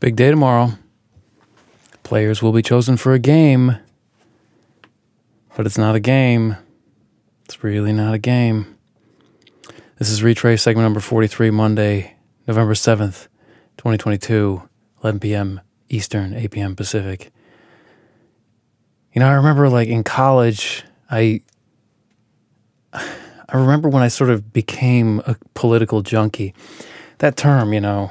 Big day tomorrow. Players will be chosen for a game, but it's not a game. It's really not a game. This is Retrace segment number 43, Monday, November 7th, 2022, 11 p.m. Eastern, 8 p.m. Pacific. You know, I remember like in college, I I remember when I sort of became a political junkie. That term, you know,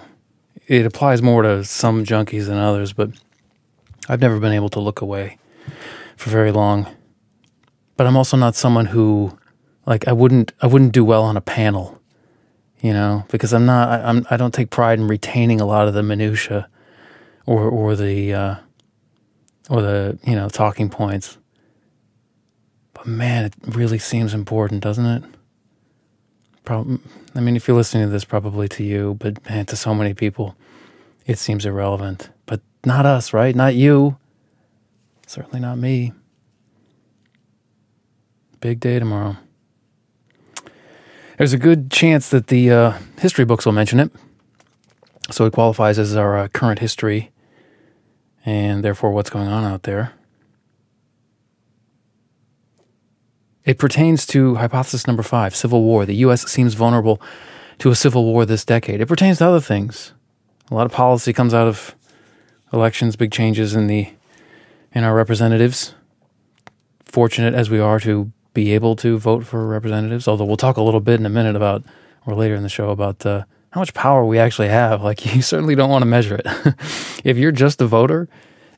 it applies more to some junkies than others, but I've never been able to look away for very long. But I'm also not someone who like I wouldn't I wouldn't do well on a panel, you know, because I'm not I, I'm I don't take pride in retaining a lot of the minutia or or the uh, or the you know talking points. But man, it really seems important, doesn't it? Prob- I mean, if you're listening to this, probably to you, but man, to so many people, it seems irrelevant. But not us, right? Not you. Certainly not me. Big day tomorrow. There's a good chance that the uh, history books will mention it. So it qualifies as our uh, current history and therefore what's going on out there. It pertains to hypothesis number five civil war. The U.S. seems vulnerable to a civil war this decade. It pertains to other things. A lot of policy comes out of elections, big changes in the in our representatives. Fortunate as we are to be able to vote for representatives, although we'll talk a little bit in a minute about, or later in the show, about uh, how much power we actually have. Like, you certainly don't want to measure it. if you're just a voter,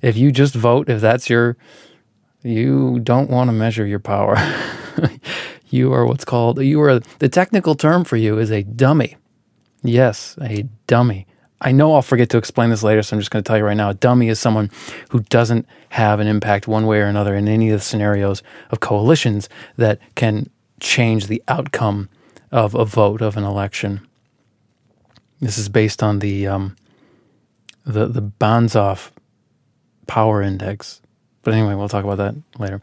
if you just vote, if that's your, you don't want to measure your power. you are what's called, you are, the technical term for you is a dummy. Yes, a dummy. I know I'll forget to explain this later, so I'm just going to tell you right now. A dummy is someone who doesn't have an impact one way or another in any of the scenarios of coalitions that can change the outcome of a vote of an election. This is based on the um, the the Banzhaf power index. But anyway, we'll talk about that later.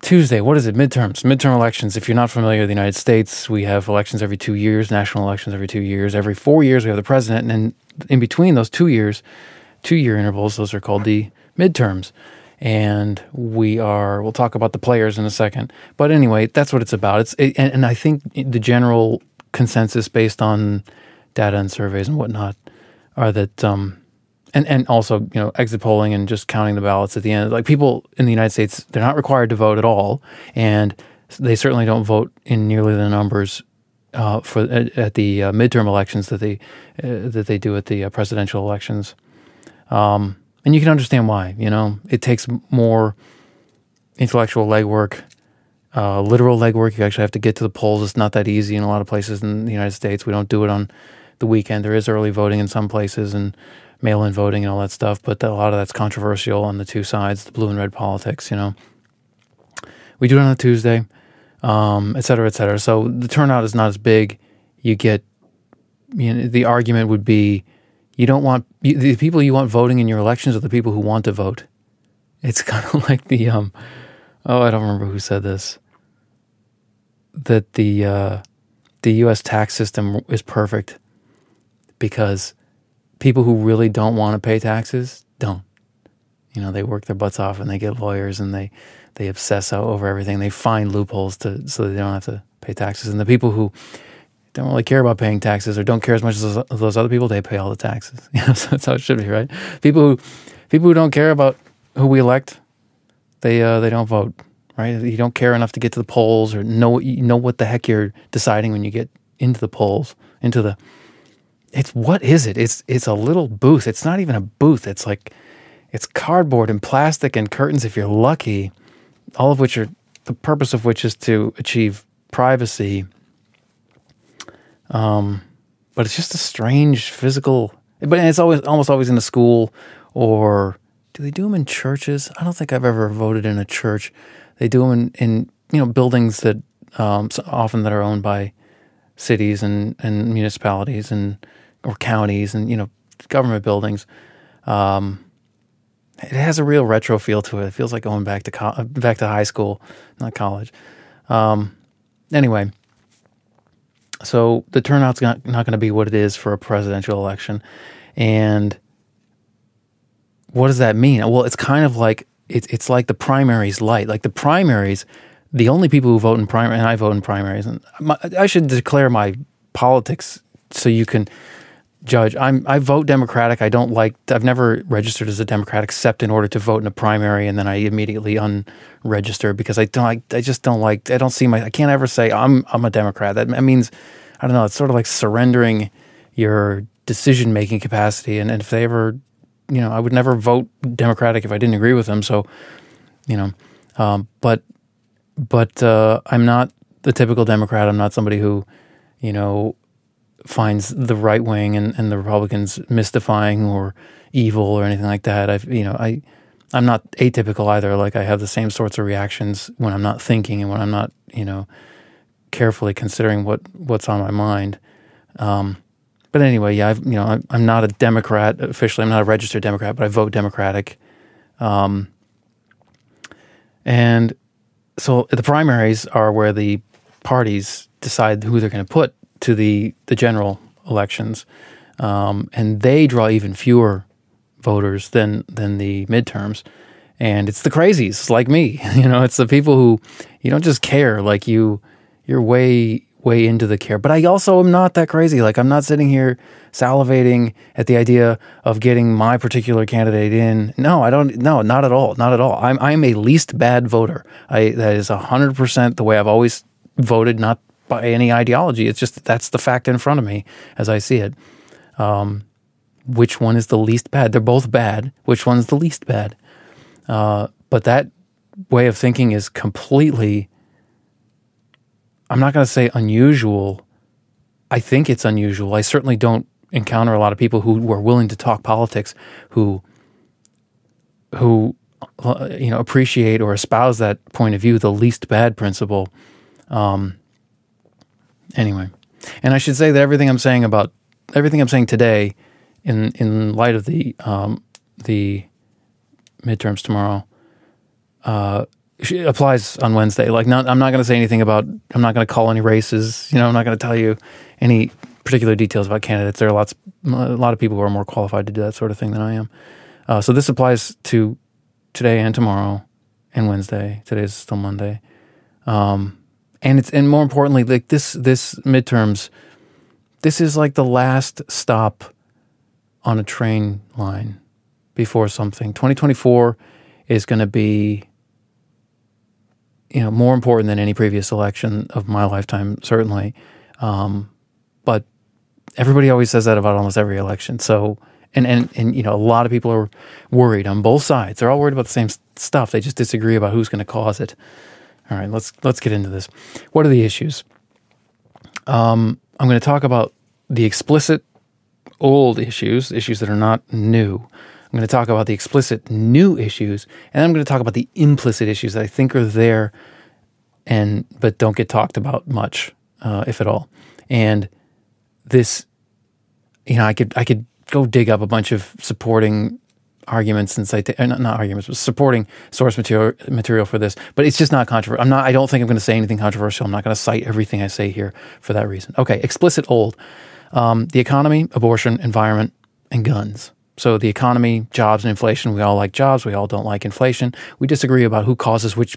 Tuesday, what is it? Midterms, midterm elections. If you're not familiar with the United States, we have elections every two years, national elections every two years. Every four years, we have the president. And in, in between those two years, two year intervals, those are called the midterms. And we are, we'll talk about the players in a second. But anyway, that's what it's about. It's, it, and, and I think the general consensus based on data and surveys and whatnot are that um, and and also you know exit polling and just counting the ballots at the end. Like people in the United States, they're not required to vote at all, and they certainly don't vote in nearly the numbers uh, for at, at the uh, midterm elections that they uh, that they do at the uh, presidential elections. Um, and you can understand why. You know, it takes more intellectual legwork. Uh, literal legwork. You actually have to get to the polls. It's not that easy in a lot of places in the United States. We don't do it on the weekend. There is early voting in some places, and mail in voting and all that stuff, but a lot of that's controversial on the two sides, the blue and red politics, you know. We do it on a Tuesday, um, et cetera, et cetera. So the turnout is not as big. You get, you know, the argument would be you don't want, you, the people you want voting in your elections are the people who want to vote. It's kind of like the, um, oh, I don't remember who said this, that the, uh, the U.S. tax system is perfect because people who really don't want to pay taxes don't. You know, they work their butts off and they get lawyers and they they obsess over everything. They find loopholes to so they don't have to pay taxes. And the people who don't really care about paying taxes or don't care as much as those other people, they pay all the taxes. You know, so that's how it should be, right? People who people who don't care about who we elect, they uh, they don't vote, right? You don't care enough to get to the polls or know you know what the heck you're deciding when you get into the polls, into the it's what is it? It's it's a little booth. It's not even a booth. It's like it's cardboard and plastic and curtains if you're lucky, all of which are the purpose of which is to achieve privacy. Um, but it's just a strange physical. But it's always almost always in a school or do they do them in churches? I don't think I've ever voted in a church. They do them in, in you know buildings that um, often that are owned by cities and, and municipalities and or counties and you know government buildings. Um, it has a real retro feel to it. It feels like going back to co- back to high school, not college. Um, anyway, so the turnout's not not going to be what it is for a presidential election, And what does that mean? Well, it's kind of like it's it's like the primaries light. Like the primaries, the only people who vote in primary, and I vote in primaries, and my, I should declare my politics so you can judge. I'm I vote Democratic. I don't like. I've never registered as a Democrat except in order to vote in a primary, and then I immediately unregister because I don't. I, I just don't like. I don't see my. I can't ever say I'm I'm a Democrat. That, that means I don't know. It's sort of like surrendering your decision making capacity. And, and if they ever, you know, I would never vote Democratic if I didn't agree with them. So, you know, um, but but uh, I'm not the typical Democrat. I'm not somebody who, you know, finds the right wing and, and the Republicans mystifying or evil or anything like that. I've you know I I'm not atypical either. Like I have the same sorts of reactions when I'm not thinking and when I'm not you know carefully considering what what's on my mind. Um, but anyway, yeah, I've, you know I'm, I'm, not a Democrat officially. I'm not a registered Democrat, but I vote Democratic. Um, and so the primaries are where the parties decide who they're going to put to the the general elections, um, and they draw even fewer voters than than the midterms. And it's the crazies like me, you know. It's the people who you don't just care. Like you, you're way way into the care. But I also am not that crazy. Like I'm not sitting here salivating at the idea of getting my particular candidate in. No, I don't. No, not at all. Not at all. I'm I'm a least bad voter. I that is hundred percent the way I've always voted. Not by any ideology. It's just that's the fact in front of me as I see it. Um, which one is the least bad? They're both bad. Which one's the least bad? Uh, but that way of thinking is completely, I'm not going to say unusual. I think it's unusual. I certainly don't encounter a lot of people who, are willing to talk politics who, who, uh, you know, appreciate or espouse that point of view, the least bad principle. Um, Anyway, and I should say that everything I'm saying about everything I'm saying today, in in light of the um, the midterms tomorrow, uh, applies on Wednesday. Like, not, I'm not going to say anything about. I'm not going to call any races. You know, I'm not going to tell you any particular details about candidates. There are lots, a lot of people who are more qualified to do that sort of thing than I am. Uh, so this applies to today and tomorrow and Wednesday. Today is still Monday. Um, and it's and more importantly, like this this midterms, this is like the last stop on a train line before something. 2024 is going to be you know more important than any previous election of my lifetime, certainly. Um, but everybody always says that about almost every election. So and and and you know a lot of people are worried on both sides. They're all worried about the same stuff. They just disagree about who's going to cause it. All right, let's let's get into this. What are the issues? Um, I'm going to talk about the explicit old issues, issues that are not new. I'm going to talk about the explicit new issues, and I'm going to talk about the implicit issues that I think are there, and but don't get talked about much, uh, if at all. And this, you know, I could I could go dig up a bunch of supporting arguments and cite uh, not, not arguments, but supporting source material material for this. But it's just not controversial. I'm not. I don't think I'm going to say anything controversial. I'm not going to cite everything I say here for that reason. Okay, explicit old. Um, the economy, abortion, environment, and guns. So the economy, jobs, and inflation. We all like jobs. We all don't like inflation. We disagree about who causes which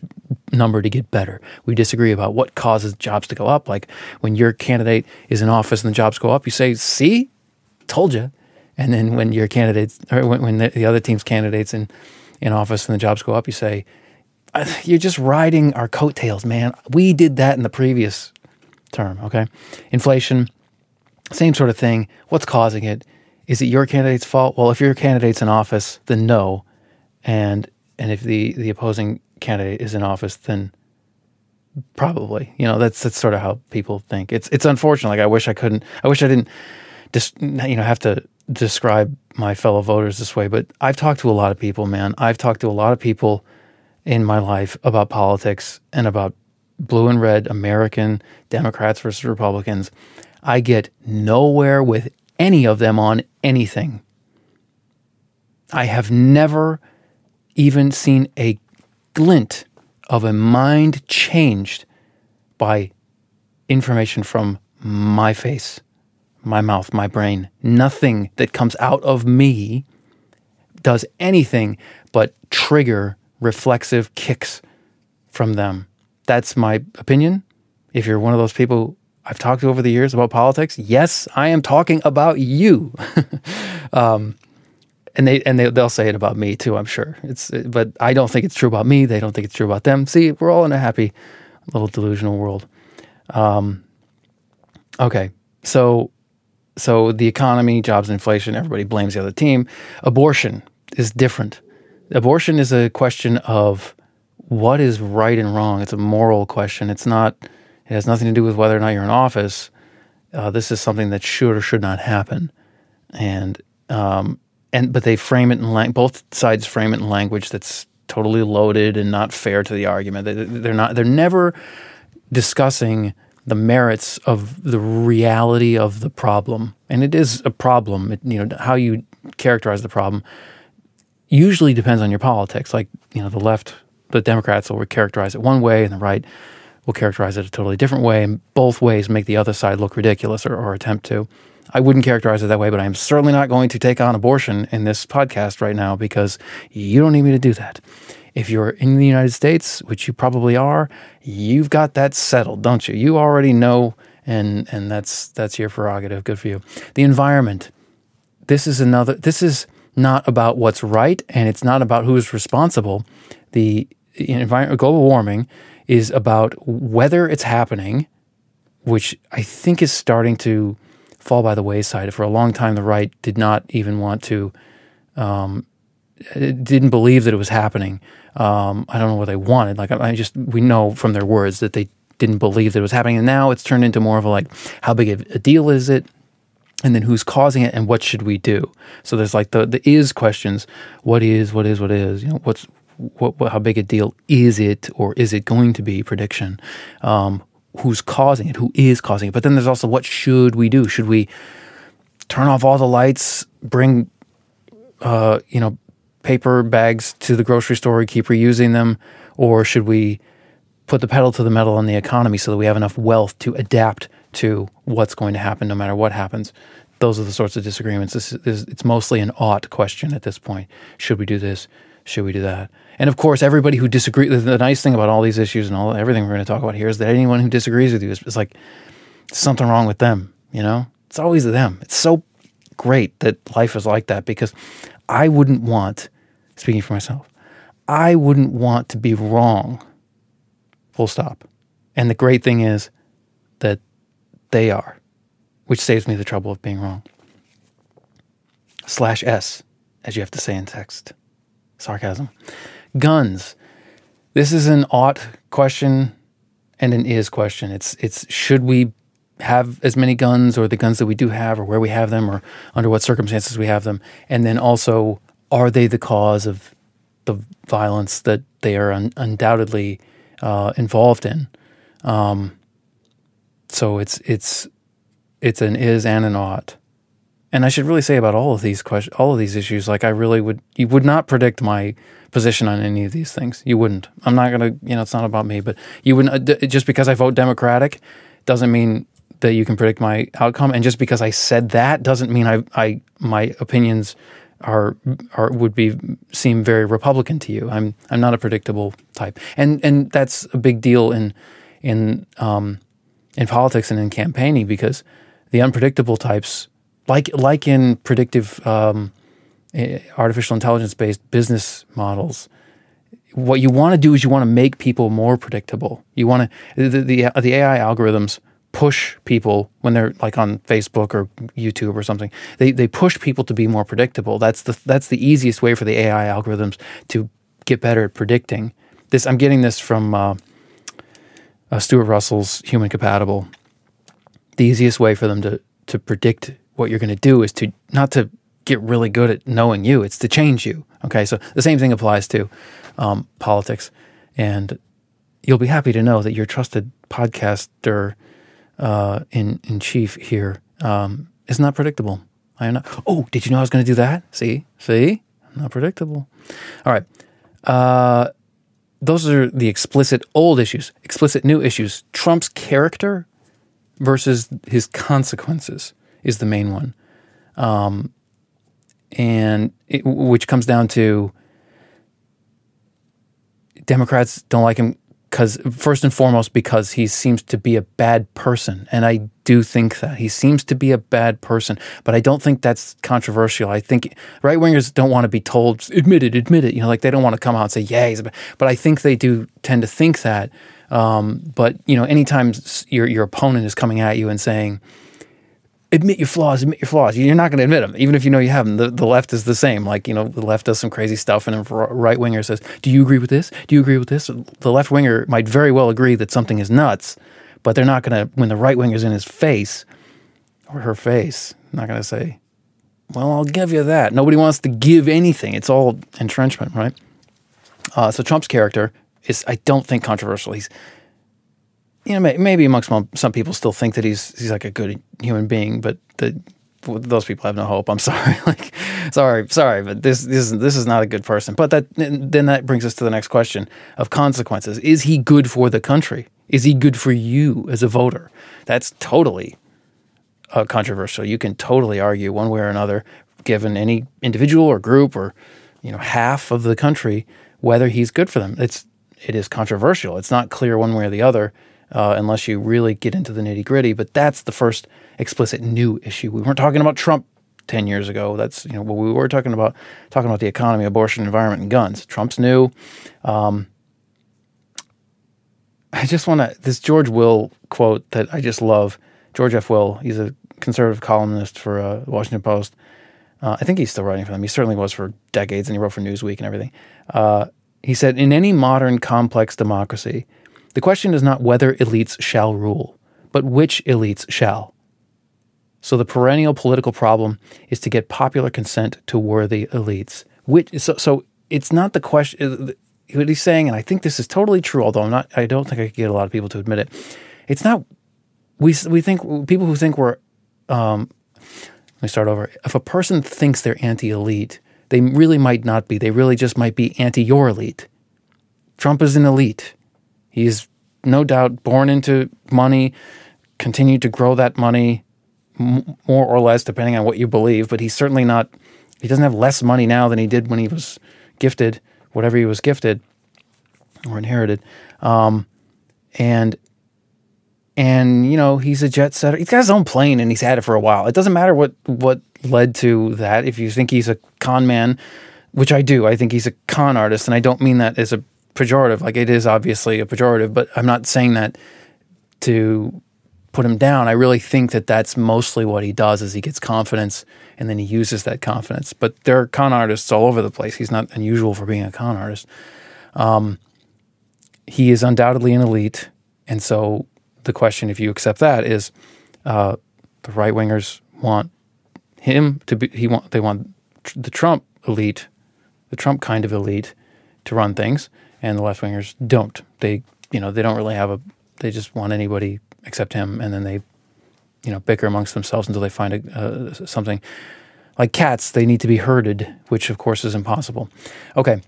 number to get better. We disagree about what causes jobs to go up. Like when your candidate is in office and the jobs go up, you say, "See, told you." And then when your candidates, or when, when the, the, other team's candidates in, in office and the jobs go up, you say, you're just riding our coattails, man. We did that in the previous term, okay? Inflation, same sort of thing. What's causing it? Is it your candidate's fault? Well, if your candidate's in office, then no. And and if the, the opposing candidate is in office, then probably. You know, that's that's sort of how people think. It's it's unfortunate. Like I wish I couldn't I wish I didn't just you know have to describe my fellow voters this way, but I've talked to a lot of people, man. I've talked to a lot of people in my life about politics and about blue and red American Democrats versus Republicans. I get nowhere with any of them on anything. I have never even seen a glint of a mind changed by information from my face my mouth, my brain. Nothing that comes out of me does anything but trigger reflexive kicks from them. That's my opinion. If you're one of those people I've talked to over the years about politics, yes, I am talking about you. um, and they and they, they'll say it about me too. I'm sure it's, but I don't think it's true about me. They don't think it's true about them. See, we're all in a happy little delusional world. Um, okay, so so the economy, jobs, inflation, everybody blames the other team. Abortion is different. Abortion is a question of what is right and wrong. It's a moral question. It's not. It has nothing to do with whether or not you're in office. Uh, this is something that should or should not happen, and um, and but they frame it in lang- both sides frame it in language that's totally loaded and not fair to the argument. They, they're not. They're never discussing the merits of the reality of the problem, and it is a problem. It, you know how you characterize the problem usually depends on your politics. Like you know, the left, the Democrats will characterize it one way, and the right will characterize it a totally different way. And both ways make the other side look ridiculous or, or attempt to. I wouldn't characterize it that way, but I'm certainly not going to take on abortion in this podcast right now because you don't need me to do that. If you're in the United States, which you probably are, you've got that settled, don't you? You already know, and and that's that's your prerogative. Good for you. The environment. This is another. This is not about what's right, and it's not about who's responsible. The environment, global warming, is about whether it's happening, which I think is starting to fall by the wayside. For a long time, the right did not even want to, um, didn't believe that it was happening. Um, I don't know what they wanted. Like I, just we know from their words that they didn't believe that it was happening, and now it's turned into more of a like, how big a deal is it? and then who's causing it and what should we do so there's like the the is questions what is what is what is you know what's what, what how big a deal is it or is it going to be prediction um, who's causing it, who is causing it. But then there's also what should we do? Should we turn off all the lights, bring, uh, you know, paper bags to the grocery store, and keep reusing them, or should we put the pedal to the metal on the economy so that we have enough wealth to adapt to what's going to happen no matter what happens? Those are the sorts of disagreements. This is, it's mostly an ought question at this point. Should we do this? Should we do that? And of course, everybody who disagrees, the nice thing about all these issues and all everything we're going to talk about here is that anyone who disagrees with you is, is like something wrong with them, you know? It's always them. It's so great that life is like that because I wouldn't want, speaking for myself, I wouldn't want to be wrong, full stop. And the great thing is that they are, which saves me the trouble of being wrong. Slash S, as you have to say in text. Sarcasm. Guns. This is an ought question and an is question. It's it's should we have as many guns or the guns that we do have or where we have them or under what circumstances we have them and then also are they the cause of the violence that they are un- undoubtedly uh, involved in um, so it's it's it's an is and an ought and I should really say about all of these questions, all of these issues, like I really would, you would not predict my position on any of these things. You wouldn't. I'm not gonna, you know, it's not about me, but you wouldn't. Uh, just because I vote Democratic doesn't mean that you can predict my outcome. And just because I said that doesn't mean I, I, my opinions are are would be seem very Republican to you. I'm I'm not a predictable type, and and that's a big deal in in um, in politics and in campaigning because the unpredictable types like like in predictive um, eh, artificial intelligence based business models what you want to do is you want to make people more predictable you want to the, the, the ai algorithms push people when they're like on facebook or youtube or something they, they push people to be more predictable that's the that's the easiest way for the ai algorithms to get better at predicting this i'm getting this from uh, uh, stuart russell's human compatible the easiest way for them to to predict what you're going to do is to not to get really good at knowing you, it's to change you. Okay, so the same thing applies to um, politics. And you'll be happy to know that your trusted podcaster uh, in, in chief here um, is not predictable. I am not. Oh, did you know I was going to do that? See, see, not predictable. All right. Uh, those are the explicit old issues, explicit new issues. Trump's character versus his consequences is the main one, um, and it, which comes down to Democrats don't like him because first and foremost because he seems to be a bad person and i do think that he seems to be a bad person but i don't think that's controversial i think right wingers don't want to be told admit it admit it you know like they don't want to come out and say yeah he's a bad. but i think they do tend to think that um, but you know anytime your your opponent is coming at you and saying admit your flaws, admit your flaws. You're not going to admit them, even if you know you have them. The, the left is the same. Like, you know, the left does some crazy stuff, and a right winger says, Do you agree with this? Do you agree with this? The left winger might very well agree that something is nuts, but they're not going to, when the right winger's in his face or her face, not going to say, Well, I'll give you that. Nobody wants to give anything. It's all entrenchment, right? Uh, so Trump's character is, I don't think, controversial. He's you know, maybe amongst some people still think that he's he's like a good human being, but the, those people have no hope. I'm sorry, like, sorry, sorry, but this this is this is not a good person. But that then that brings us to the next question of consequences. Is he good for the country? Is he good for you as a voter? That's totally uh, controversial. You can totally argue one way or another, given any individual or group or you know half of the country, whether he's good for them. It's it is controversial. It's not clear one way or the other uh, unless you really get into the nitty gritty. But that's the first explicit new issue. We weren't talking about Trump 10 years ago. That's, you know, what we were talking about, talking about the economy, abortion, environment, and guns. Trump's new. Um, I just want to, this George Will quote that I just love. George F. Will, he's a conservative columnist for uh, the Washington Post. Uh, I think he's still writing for them. He certainly was for decades, and he wrote for Newsweek and everything. Uh, he said, In any modern complex democracy, the question is not whether elites shall rule, but which elites shall. So the perennial political problem is to get popular consent to worthy elites. Which so, so it's not the question. What he's saying, and I think this is totally true. Although I'm not, I don't think I could get a lot of people to admit it. It's not. We we think people who think we're. Um, let me start over. If a person thinks they're anti-elite, they really might not be. They really just might be anti your elite. Trump is an elite. He's no doubt born into money, continued to grow that money more or less, depending on what you believe. But he's certainly not, he doesn't have less money now than he did when he was gifted, whatever he was gifted or inherited. Um, and and you know he's a jet setter. He's got his own plane and he's had it for a while. It doesn't matter what what led to that. If you think he's a con man, which I do, I think he's a con artist, and I don't mean that as a pejorative. Like it is obviously a pejorative, but I'm not saying that to put him down. I really think that that's mostly what he does is he gets confidence and then he uses that confidence. But there are con artists all over the place. He's not unusual for being a con artist. Um, he is undoubtedly an elite, and so the question, if you accept that, is uh, the right wingers want him to be. He want they want the Trump elite, the Trump kind of elite, to run things, and the left wingers don't. They you know they don't really have a. They just want anybody except him, and then they you know bicker amongst themselves until they find a, something. Like cats, they need to be herded, which of course is impossible. Okay,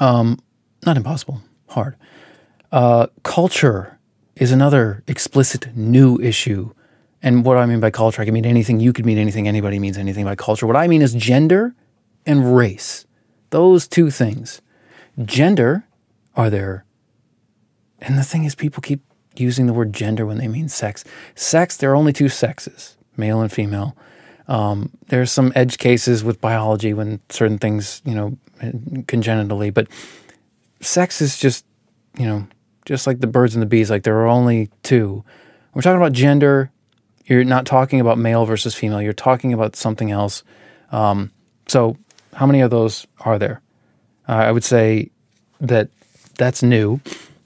um, not impossible, hard. Uh, culture is another explicit new issue. And what I mean by culture, I can mean anything. You could mean anything. Anybody means anything by culture. What I mean is gender and race. Those two things Gender, are there? And the thing is, people keep using the word gender when they mean sex. Sex, there are only two sexes, male and female. Um, there's some edge cases with biology when certain things, you know, congenitally, but sex is just, you know, just like the birds and the bees, like there are only two. We're talking about gender. You're not talking about male versus female. You're talking about something else. Um, so, how many of those are there? Uh, I would say that that's new.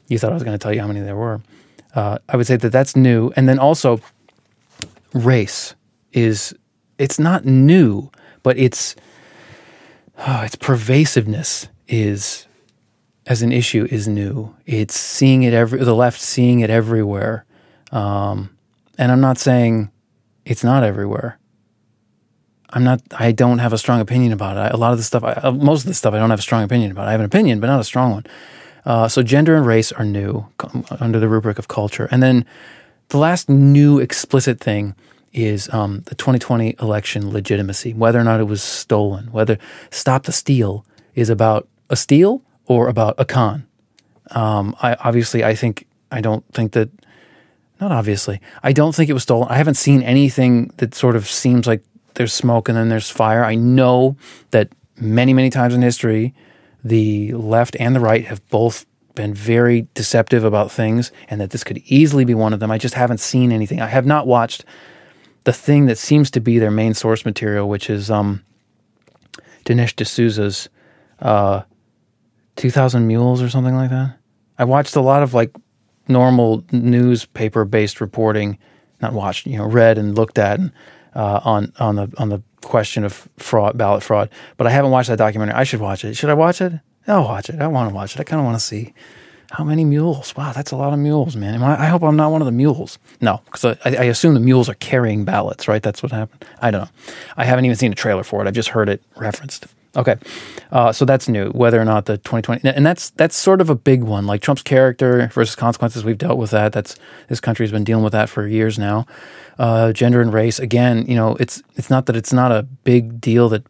You thought I was going to tell you how many there were. Uh, I would say that that's new, and then also race is it's not new, but it's oh, its pervasiveness is as an issue is new. It's seeing it every the left seeing it everywhere, um, and I'm not saying it's not everywhere. I'm not. I don't have a strong opinion about it. I, a lot of the stuff, I, uh, most of the stuff, I don't have a strong opinion about. I have an opinion, but not a strong one. Uh, so gender and race are new under the rubric of culture, and then the last new explicit thing is um, the 2020 election legitimacy, whether or not it was stolen, whether stop the steal is about a steal or about a con. Um, I obviously, I think, I don't think that, not obviously, I don't think it was stolen. I haven't seen anything that sort of seems like there's smoke and then there's fire. I know that many, many times in history, the left and the right have both been very deceptive about things and that this could easily be one of them. I just haven't seen anything. I have not watched the thing that seems to be their main source material, which is um, Dinesh D'Souza's uh, 2000 Mules or something like that. I watched a lot of like normal newspaper based reporting, not watched, you know, read and looked at uh, on on the on the question of fraud, ballot fraud. But I haven't watched that documentary. I should watch it. Should I watch it? I'll watch it. I want to watch it. I kind of want to see how many mules? Wow, that's a lot of mules, man. I, I, hope I'm not one of the mules. No, because I, I, assume the mules are carrying ballots, right? That's what happened. I don't know. I haven't even seen a trailer for it. I've just heard it referenced. Okay, uh, so that's new. Whether or not the 2020, and that's that's sort of a big one. Like Trump's character versus consequences. We've dealt with that. That's this country's been dealing with that for years now. Uh, gender and race. Again, you know, it's it's not that it's not a big deal that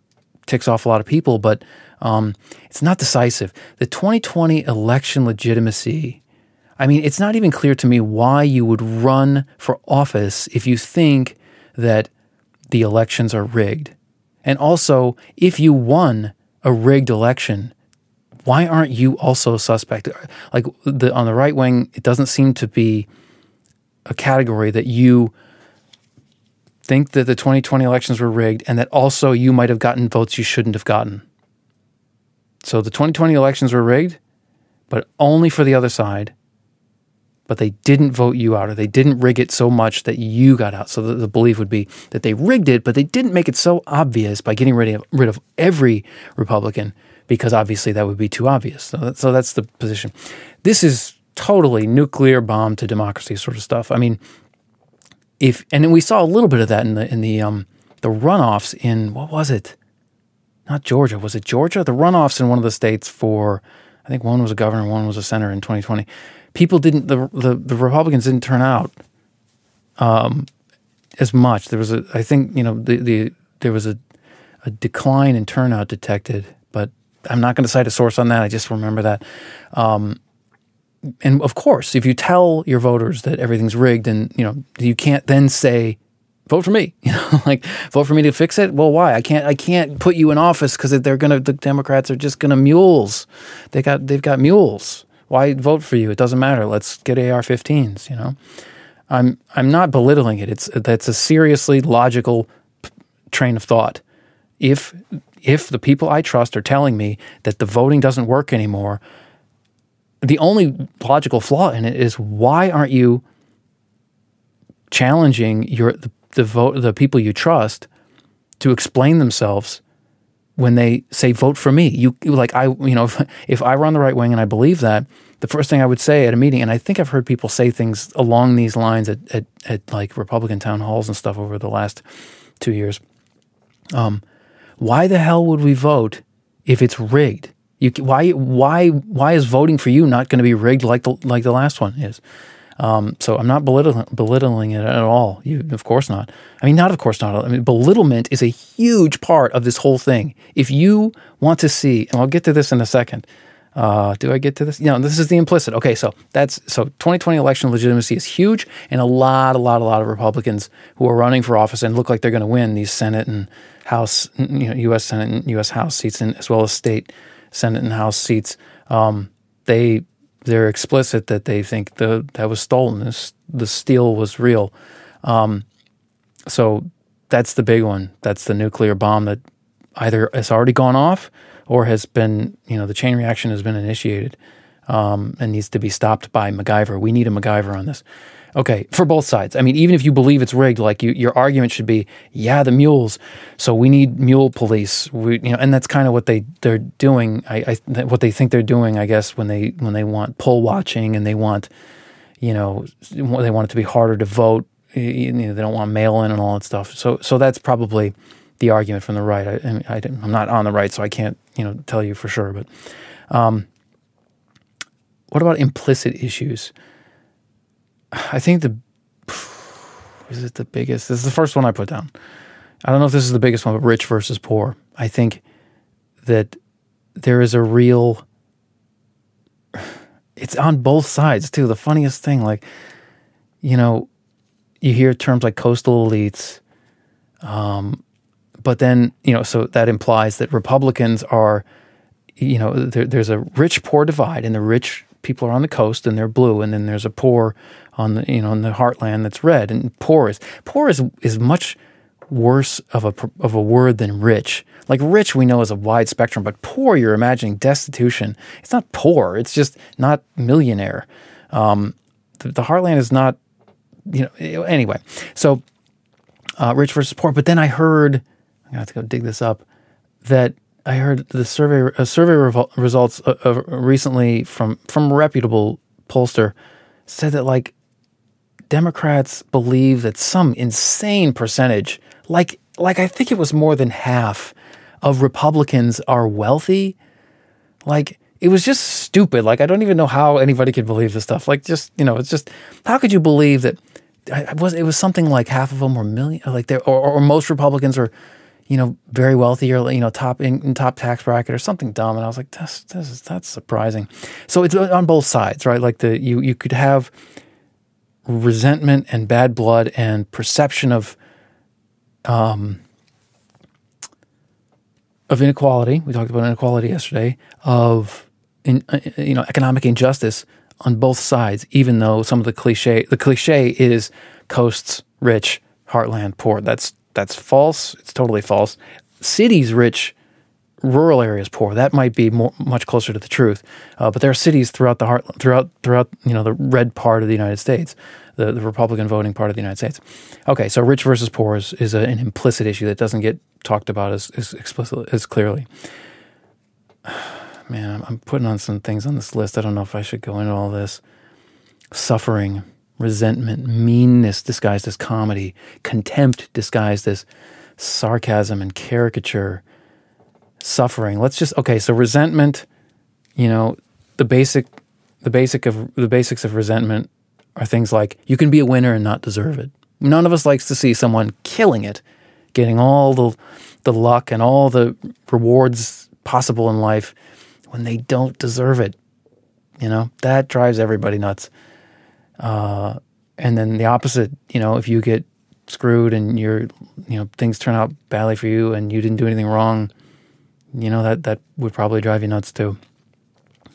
ticks off a lot of people, but um, it's not decisive. The 2020 election legitimacy, I mean, it's not even clear to me why you would run for office if you think that the elections are rigged. And also, if you won a rigged election, why aren't you also suspect? Like the, on the right wing, it doesn't seem to be a category that you think that the 2020 elections were rigged and that also you might have gotten votes you shouldn't have gotten. So the 2020 elections were rigged, but only for the other side. But they didn't vote you out, or they didn't rig it so much that you got out. So the, the belief would be that they rigged it, but they didn't make it so obvious by getting rid of, rid of every Republican, because obviously that would be too obvious. So, that, so that's the position. This is totally nuclear bomb to democracy sort of stuff. I mean, if and then we saw a little bit of that in the in the um the runoffs in what was it? not Georgia. Was it Georgia? The runoffs in one of the states for, I think one was a governor, one was a senator in 2020. People didn't, the, the, the Republicans didn't turn out um, as much. There was a, I think, you know, the, the there was a, a decline in turnout detected, but I'm not going to cite a source on that. I just remember that. Um, and of course, if you tell your voters that everything's rigged, and you know you can't then say vote for me. You know, like vote for me to fix it. Well, why? I can't. I can't put you in office because they're gonna. The Democrats are just gonna mules. They got. They've got mules. Why vote for you? It doesn't matter. Let's get AR-15s. You know, I'm. I'm not belittling it. It's that's a seriously logical train of thought. If if the people I trust are telling me that the voting doesn't work anymore, the only logical flaw in it is why aren't you challenging your the the vote the people you trust to explain themselves when they say vote for me. You like I you know if, if I run the right wing and I believe that, the first thing I would say at a meeting, and I think I've heard people say things along these lines at at, at like Republican town halls and stuff over the last two years. Um, why the hell would we vote if it's rigged? You, why why why is voting for you not going to be rigged like the like the last one is? Um, so I'm not belittling, belittling it at all. You, of course not. I mean, not of course not. I mean, belittlement is a huge part of this whole thing. If you want to see, and I'll get to this in a second. Uh, do I get to this? You know, this is the implicit. Okay, so that's so 2020 election legitimacy is huge, and a lot, a lot, a lot of Republicans who are running for office and look like they're going to win these Senate and House, you know, U.S. Senate and U.S. House seats, and as well as state Senate and House seats. Um, they they're explicit that they think the that was stolen. This, the steal was real. Um, so that's the big one. That's the nuclear bomb that either has already gone off or has been, you know, the chain reaction has been initiated um, and needs to be stopped by MacGyver. We need a MacGyver on this. Okay, for both sides. I mean, even if you believe it's rigged, like you, your argument should be, yeah, the mules. So we need mule police. We, you know, and that's kind of what they they're doing. I, I what they think they're doing, I guess, when they when they want poll watching and they want, you know, they want it to be harder to vote. You know, they don't want mail in and all that stuff. So so that's probably the argument from the right. I, am not on the right, so I can't you know tell you for sure. But um, what about implicit issues? I think the is it the biggest? This is the first one I put down. I don't know if this is the biggest one, but rich versus poor. I think that there is a real. It's on both sides too. The funniest thing, like, you know, you hear terms like coastal elites, um, but then you know, so that implies that Republicans are, you know, there, there's a rich poor divide, and the rich people are on the coast and they're blue, and then there's a poor on the you know in the heartland that's red, and poor is poor is is much worse of a of a word than rich. Like rich, we know is a wide spectrum, but poor, you're imagining destitution. It's not poor; it's just not millionaire. Um, the, the, heartland is not, you know. Anyway, so uh, rich versus poor. But then I heard, I'm gonna have to go dig this up. That I heard the survey uh, survey revol- results uh, recently from from reputable pollster said that like Democrats believe that some insane percentage, like like I think it was more than half of Republicans are wealthy. Like it was just stupid. Like I don't even know how anybody could believe this stuff. Like just you know, it's just how could you believe that? Was it was something like half of them were million, like they or, or most Republicans are you know, very wealthy or you know, top in, in, top tax bracket or something dumb. And I was like, that's this is that's surprising. So it's on both sides, right? Like the you you could have resentment and bad blood and perception of um of inequality. We talked about inequality yesterday. Of in, uh, you know economic injustice on both sides. Even though some of the cliche the cliche is coasts rich, heartland poor. That's that's false. It's totally false. Cities rich, rural areas poor. That might be more, much closer to the truth. Uh, but there are cities throughout the heart, throughout throughout you know the red part of the United States, the, the Republican voting part of the United States. Okay, so rich versus poor is, is a, an implicit issue that doesn't get talked about as, as explicitly as clearly. Man, I'm putting on some things on this list. I don't know if I should go into all this. Suffering resentment, meanness disguised as comedy, contempt disguised as sarcasm and caricature, suffering. Let's just okay, so resentment, you know, the basic the basic of the basics of resentment are things like you can be a winner and not deserve it. None of us likes to see someone killing it, getting all the the luck and all the rewards possible in life when they don't deserve it. You know, that drives everybody nuts. Uh, and then the opposite, you know, if you get screwed and you're, you know, things turn out badly for you and you didn't do anything wrong, you know, that, that would probably drive you nuts too.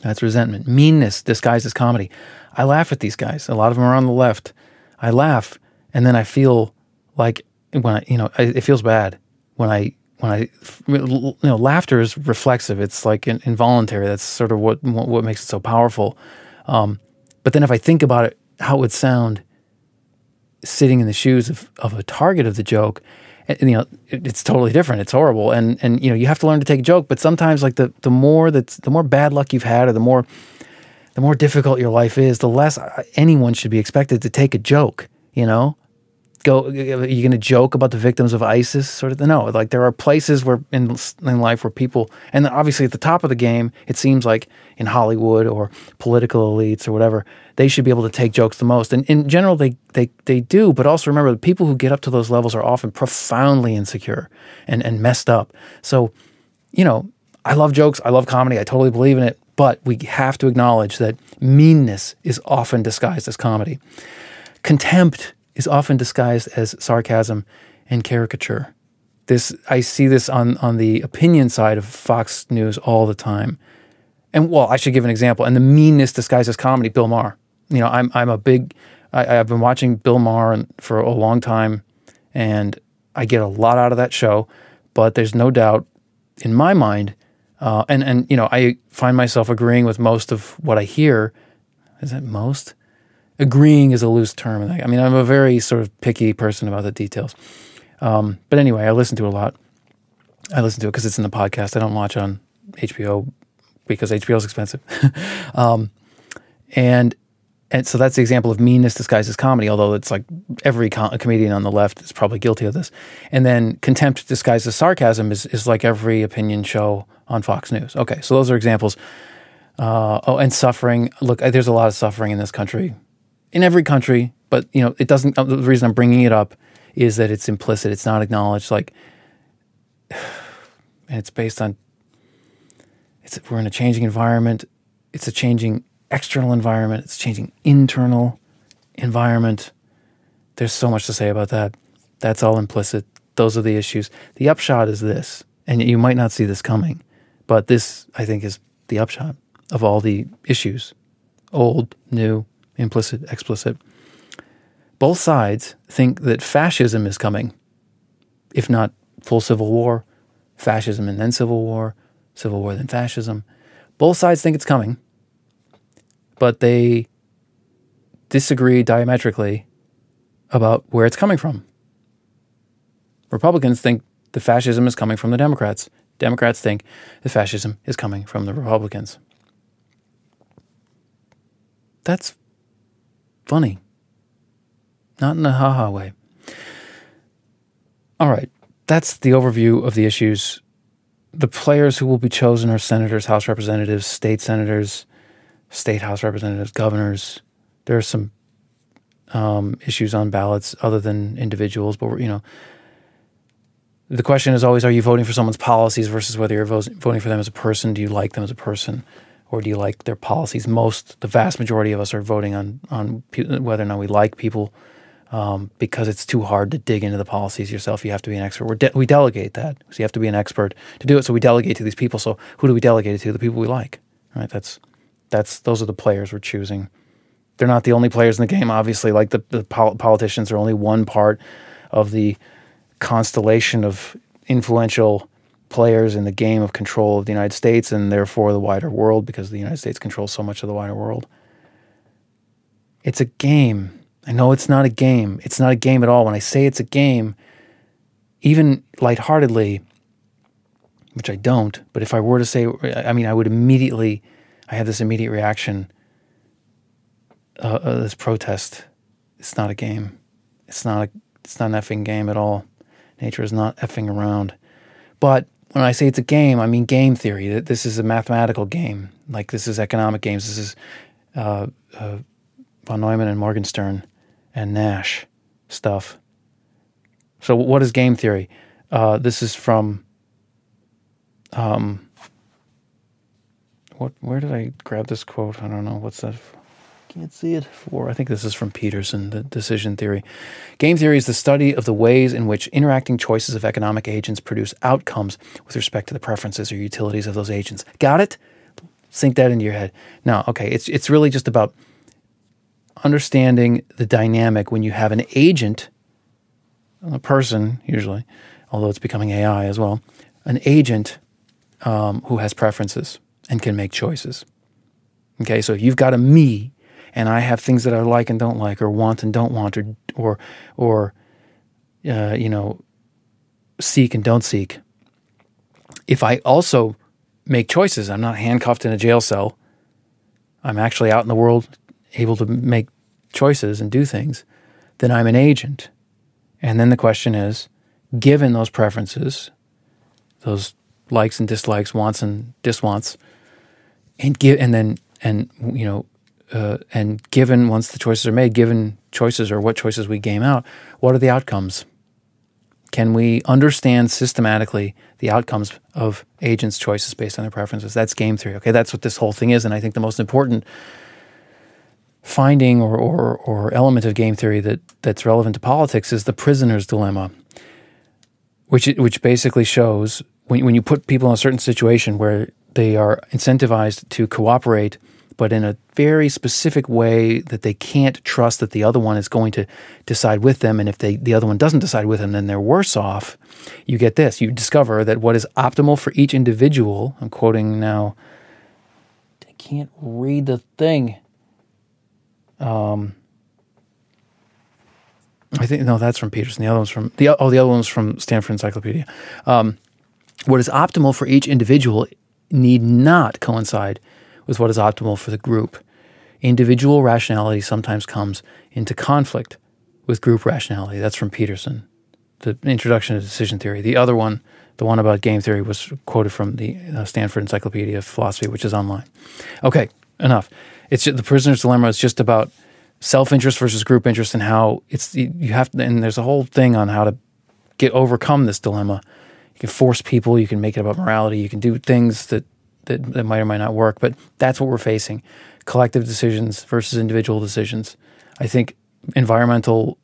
That's resentment. Meanness disguised as comedy. I laugh at these guys. A lot of them are on the left. I laugh and then I feel like when I, you know, it feels bad when I, when I, you know, laughter is reflexive. It's like involuntary. That's sort of what, what makes it so powerful. Um, but then if I think about it how it would sound sitting in the shoes of, of a target of the joke and, you know it, it's totally different. It's horrible. And and you know you have to learn to take a joke but sometimes like the the more that's the more bad luck you've had or the more the more difficult your life is the less uh, anyone should be expected to take a joke you know go are you going to joke about the victims of ISIS? Sort of no like there are places where in in life where people and obviously at the top of the game it seems like in Hollywood or political elites or whatever they should be able to take jokes the most. And in general they they they do but also remember the people who get up to those levels are often profoundly insecure and and messed up. So you know I love jokes I love comedy I totally believe in it but we have to acknowledge that meanness is often disguised as comedy. Contempt is often disguised as sarcasm and caricature. This I see this on on the opinion side of Fox News all the time. And well, I should give an example. And the meanness disguised as comedy, Bill Maher. You know, I'm I'm a big I, have been watching Bill Maher for a long time, and I get a lot out of that show. But there's no doubt in my mind, uh, and and you know, I find myself agreeing with most of what I hear. Is it most? Agreeing is a loose term. I mean, I'm a very sort of picky person about the details. Um, but anyway, I listen to a lot. I listen to it because it's in the podcast. I don't watch on HBO because HBO is expensive. um, and and so that's the example of meanness disguised as comedy. Although it's like every com- comedian on the left is probably guilty of this. And then contempt disguised as sarcasm is is like every opinion show on Fox News. Okay, so those are examples. Uh, oh, and suffering. Look, there's a lot of suffering in this country in every country, but you know, it doesn't. Uh, the reason I'm bringing it up is that it's implicit. It's not acknowledged. Like, and it's based on. It's we're in a changing environment. It's a changing external environment. It's changing internal environment. There's so much to say about that. That's all implicit. Those are the issues. The upshot is this, and you might not see this coming, but this I think is the upshot of all the issues old, new, implicit, explicit. Both sides think that fascism is coming. If not full civil war, fascism and then civil war, civil war then fascism. Both sides think it's coming, but they disagree diametrically about where it's coming from. Republicans think the fascism is coming from the Democrats. Democrats think the fascism is coming from the Republicans. That's funny. Not in a haha way. All right, that's the overview of the issues. The players who will be chosen are senators, House representatives, state senators, state House representatives, governors. There are some um, issues on ballots other than individuals, but you know, the question is always: Are you voting for someone's policies versus whether you're voting for them as a person? Do you like them as a person? Or do you like their policies? Most, the vast majority of us are voting on on whether or not we like people um, because it's too hard to dig into the policies yourself. You have to be an expert. De- we delegate that, so you have to be an expert to do it. So we delegate to these people. So who do we delegate it to? The people we like, right? That's that's those are the players we're choosing. They're not the only players in the game, obviously. Like the, the pol- politicians are only one part of the constellation of influential players in the game of control of the United States and therefore the wider world because the United States controls so much of the wider world. It's a game. I know it's not a game. It's not a game at all. When I say it's a game, even lightheartedly, which I don't, but if I were to say, I mean, I would immediately, I have this immediate reaction. Uh, uh, this protest, it's not a game. It's not a, it's not an effing game at all. Nature is not effing around. But when I say it's a game, I mean game theory. That this is a mathematical game. Like this is economic games. This is uh, uh, von Neumann and Morgenstern and Nash stuff. So what is game theory? Uh, this is from. Um, what? Where did I grab this quote? I don't know. What's that? Can't see it for. I think this is from Peterson, the decision theory. Game theory is the study of the ways in which interacting choices of economic agents produce outcomes with respect to the preferences or utilities of those agents. Got it? Sink that into your head. Now, okay, it's it's really just about understanding the dynamic when you have an agent, a person usually, although it's becoming AI as well, an agent um, who has preferences and can make choices. Okay, so if you've got a me and I have things that I like and don't like, or want and don't want, or or or uh, you know, seek and don't seek. If I also make choices, I'm not handcuffed in a jail cell. I'm actually out in the world, able to make choices and do things. Then I'm an agent, and then the question is, given those preferences, those likes and dislikes, wants and diswants, and give, and then and you know uh, and given once the choices are made, given choices or what choices we game out, what are the outcomes? Can we understand systematically the outcomes of agents' choices based on their preferences? That's game theory. Okay, that's what this whole thing is, and I think the most important finding or, or, or element of game theory that, that's relevant to politics is the prisoner's dilemma, which which basically shows when when you put people in a certain situation where they are incentivized to cooperate but in a very specific way that they can't trust that the other one is going to decide with them. And if they, the other one doesn't decide with them, then they're worse off. You get this. You discover that what is optimal for each individual, I'm quoting now, I can't read the thing. Um, I think, no, that's from Peterson. The other one's from, the, oh, the other one's from Stanford Encyclopedia. Um, what is optimal for each individual need not coincide with what is optimal for the group. Individual rationality sometimes comes into conflict with group rationality. That's from Peterson, the introduction to decision theory. The other one, the one about game theory, was quoted from the uh, Stanford Encyclopedia of Philosophy, which is online. Okay, enough. It's just, the prisoner's dilemma is just about self interest versus group interest, and how it's you have to. And there's a whole thing on how to get overcome this dilemma. You can force people. You can make it about morality. You can do things that that, that might or might not work. But that's what we're facing: collective decisions versus individual decisions. I think environmental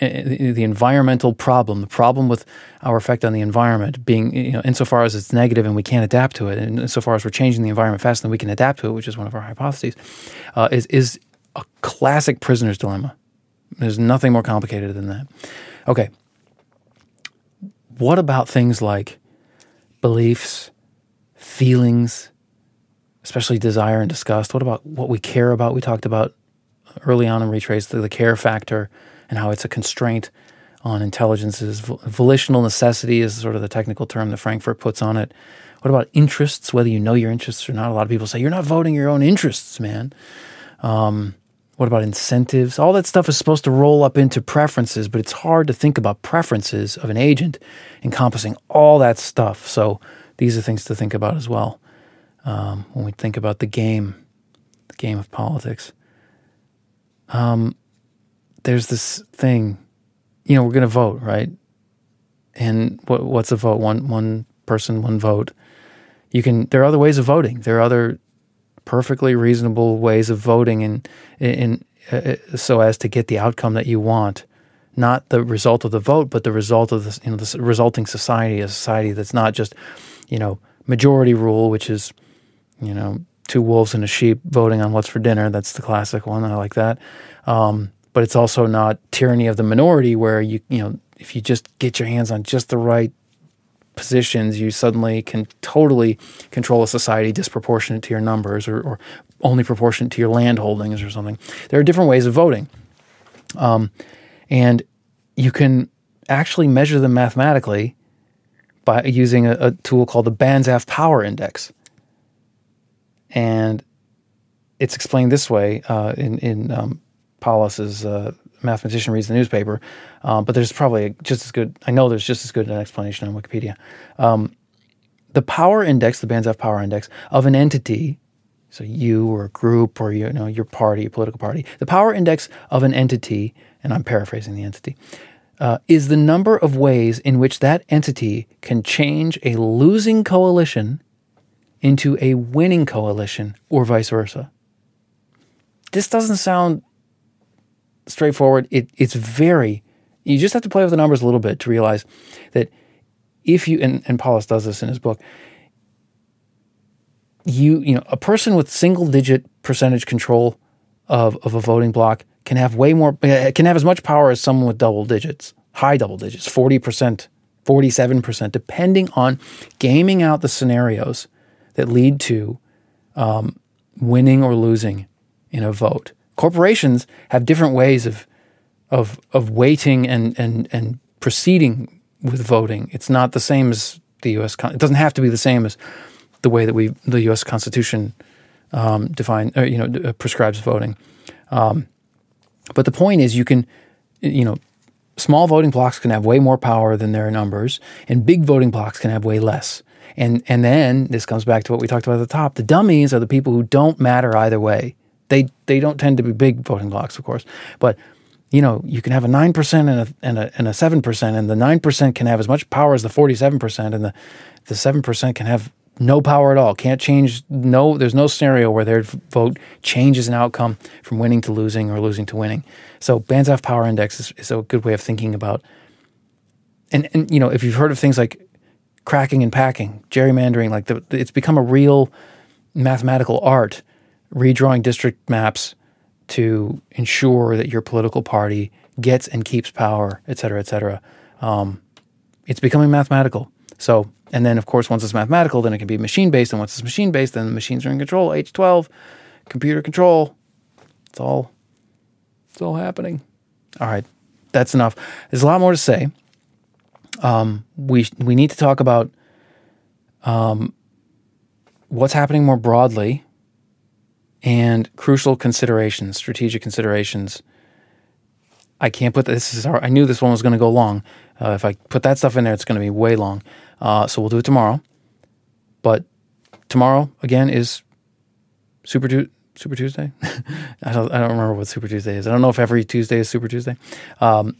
the environmental problem, the problem with our effect on the environment being, you know, insofar as it's negative and we can't adapt to it, and insofar as we're changing the environment faster than we can adapt to it, which is one of our hypotheses, uh, is is a classic prisoner's dilemma. There's nothing more complicated than that. Okay. What about things like beliefs, feelings, especially desire and disgust? What about what we care about? We talked about early on in Retraice the, the care factor and how it's a constraint on intelligence's volitional necessity is sort of the technical term that Frankfurt puts on it. What about interests? Whether you know your interests or not, a lot of people say you're not voting your own interests, man. Um, what about incentives? All that stuff is supposed to roll up into preferences, but it's hard to think about preferences of an agent encompassing all that stuff. So these are things to think about as well um, when we think about the game, the game of politics. Um, there's this thing, you know, we're going to vote, right? And what, what's a vote? One one person, one vote. You can. There are other ways of voting. There are other perfectly reasonable ways of voting, in in uh, so as to get the outcome that you want. Not the result of the vote, but the result of the you know the resulting society, a society that's not just you know majority rule, which is you know two wolves and a sheep voting on what's for dinner. That's the classic one. I like that. Um, but it's also not tyranny of the minority where you you know if you just get your hands on just the right positions, you suddenly can totally control a society disproportionate to your numbers or, or only proportionate to your land holdings or something. There are different ways of voting. Um, and you can actually measure them mathematically by using a, a tool called the Banzhaf Power Index. And it's explained this way uh, in, in um, Paulos's uh, mathematician reads the newspaper, um, but there's probably just as good. I know there's just as good an explanation on Wikipedia. Um, the power index, the Banzhaf power index of an entity, so you or a group or you know your party, your political party, the power index of an entity, and I'm paraphrasing the entity, uh, is the number of ways in which that entity can change a losing coalition into a winning coalition, or vice versa. This doesn't sound straightforward. It, it's very, you just have to play with the numbers a little bit to realize that if you, and, and Paulos does this in his book, you, you know, a person with single digit percentage control of, of a voting block can have way more, eh, can have as much power as someone with double digits, high double digits, 40%, 47%, depending on gaming out the scenarios that lead to um, winning or losing in a vote corporations have different ways of of of weighting and and and proceeding with voting. It's not the same as the U.S. It doesn't have to be the same as the way that we the U.S. Constitution um, define or, you know uh, prescribes voting. Um, but the point is, you can you know small voting blocks can have way more power than their numbers, and big voting blocks can have way less. And and then this comes back to what we talked about at the top. The dummies are the people who don't matter either way. They they don't tend to be big voting blocks, of course, but you know you can have a nine percent and a and a and a seven percent, and the nine percent can have as much power as the forty seven percent, and the the seven percent can have no power at all. Can't change. No, there's no scenario where their vote changes an outcome from winning to losing or losing to winning. So Banzhaf Power Index is, is a good way of thinking about. And and you know if you've heard of things like cracking and packing, gerrymandering, like the, it's become a real mathematical art redrawing district maps to ensure that your political party gets and keeps power, et cetera, et cetera. Um, it's becoming mathematical. So, and then of course, once it's mathematical, then it can be machine based. And once it's machine based, then the machines are in control. H12, computer control. It's all, it's all happening. All right, that's enough. There's a lot more to say. Um, we we need to talk about um, what's happening more broadly and crucial considerations, strategic considerations. I can't put this is I knew this one was going to go long. Uh, if I put that stuff in there, it's going to be way long. Uh, so we'll do it tomorrow. But tomorrow again is Super Super Tuesday. I don't I don't remember what Super Tuesday is. I don't know if every Tuesday is Super Tuesday, um,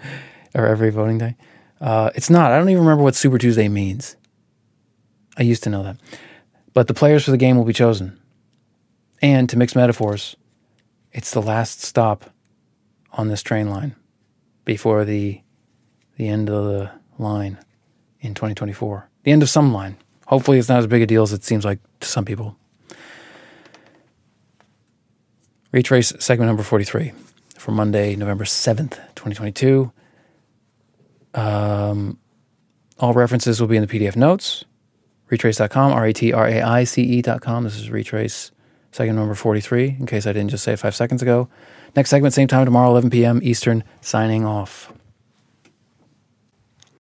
or every voting day. Uh, it's not. I don't even remember what Super Tuesday means. I used to know that, but the players for the game will be chosen. And to mix metaphors, it's the last stop on this train line before the the end of the line in 2024. The end of some line. Hopefully, it's not as big a deal as it seems like to some people. Retraice segment number 43 for Monday, November 7th, 2022. Um, all references will be in the PDF notes. Retraice.com, R A T R A I C E.com. This is Retraice segment number 43, in case I didn't just say it five seconds ago. Next segment, same time tomorrow, 11 p.m. Eastern, signing off.